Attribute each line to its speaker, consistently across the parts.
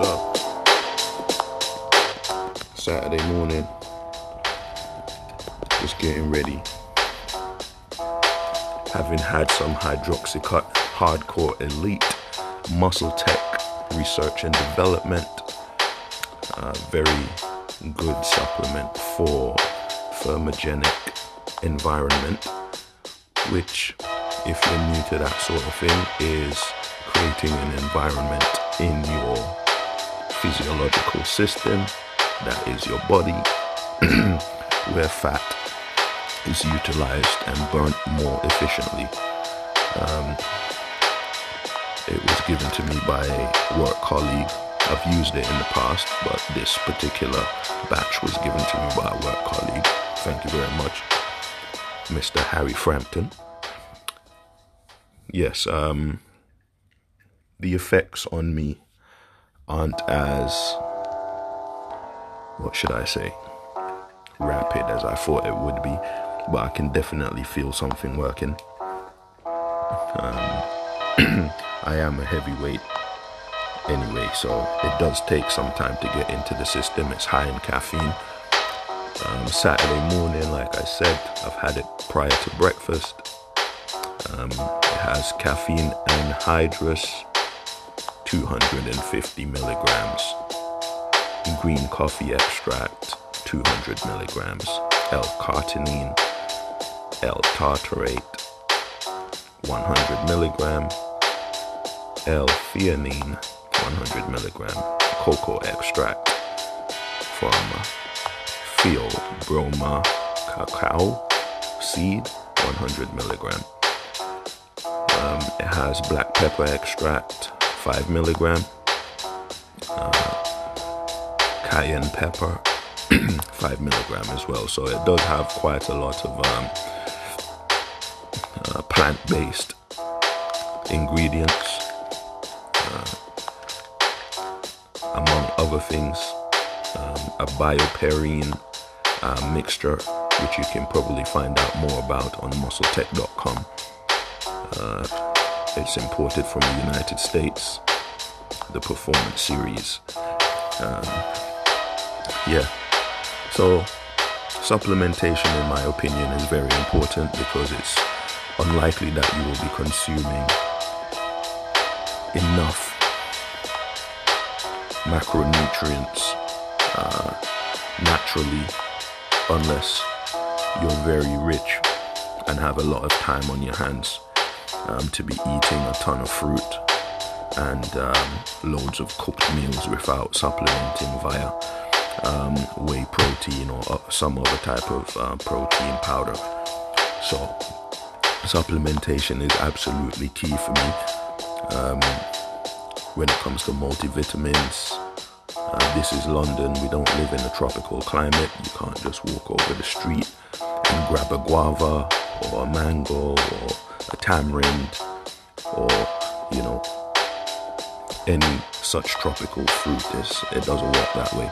Speaker 1: Up? Saturday morning. Just getting ready. Having had some hydroxycut hardcore elite MuscleTech research and development. Uh, very good supplement for thermogenic environment, which, if you're new to that sort of thing, is creating an environment in your physiological system, that is your body, where fat is utilized and burnt more efficiently. Um, it was given to me by a work colleague. I've used it in the past, but this particular batch was given to me by a work colleague. Thank you very much, Mr. Harry Frampton. Yes, um, the effects on me aren't as, what should I say, rapid as I thought it would be, but I can definitely feel something working. Um, I am a heavyweight anyway, so it does take some time to get into the system. It's high in caffeine. Um, Saturday morning, like I said, I've had it prior to breakfast. Um, it has caffeine anhydrous, 250 milligrams. Green coffee extract, 200 milligrams. L-carnitine, L-tartarate, 100 milligram. L-theanine, 100 milligram. Cocoa extract from Theobroma cacao seed, 100 milligram. Um, it has black pepper extract, 5 milligram. Uh, cayenne pepper, 5 milligram as well. So it does have quite a lot of um, uh, plant based ingredients, uh, among other things. Um, a bioperine uh, mixture, which you can probably find out more about on muscletech.com. It's imported from the United States, the Performance Series. Um, yeah, so supplementation, in my opinion, is very important because it's unlikely that you will be consuming enough macronutrients uh, naturally unless you're very rich and have a lot of time on your hands um, to be eating a ton of fruit and um, loads of cooked meals without supplementing via um, whey protein or uh, some other type of uh, protein powder. So, supplementation is absolutely key for me um, when it comes to multivitamins. Uh, this is London. We don't live in a tropical climate. You can't just walk over the street and grab a guava or a mango or a tamarind or, you know, any such tropical fruit. It's, it doesn't work that way.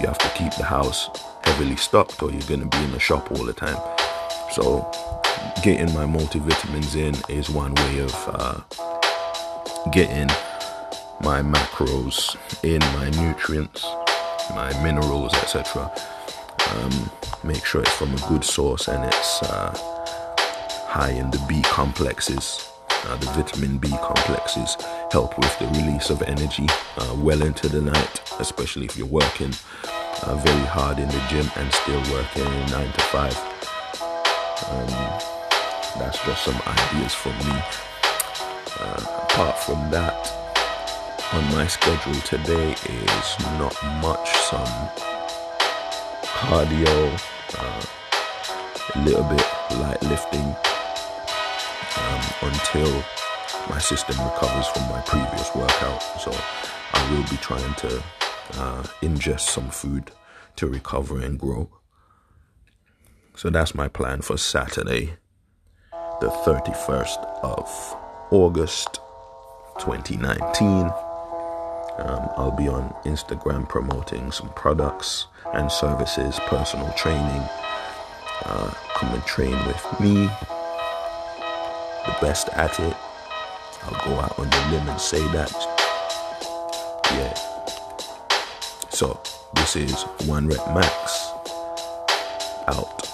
Speaker 1: You have to keep the house heavily stocked or you're going to be in the shop all the time. So, getting my multivitamins in is one way of uh, getting my macros in, my nutrients, my minerals, etc. Um, make sure it's from a good source and it's uh, high in the B complexes. Uh, the vitamin B complexes help with the release of energy uh, well into the night, especially if you're working uh, very hard in the gym and still working 9 to 5. Um, that's just some ideas from me. Uh, apart from that, on my schedule today is not much. Some cardio, uh, a little bit light lifting um, until my system recovers from my previous workout. So I will be trying to uh, ingest some food to recover and grow. So that's my plan for Saturday, the 31st of August 2019. Um, I'll be on Instagram promoting some products and services, personal training. Uh, come and train with me, the best at it. I'll go out on the limb and say that. Yeah, So, this is One Rep Max out.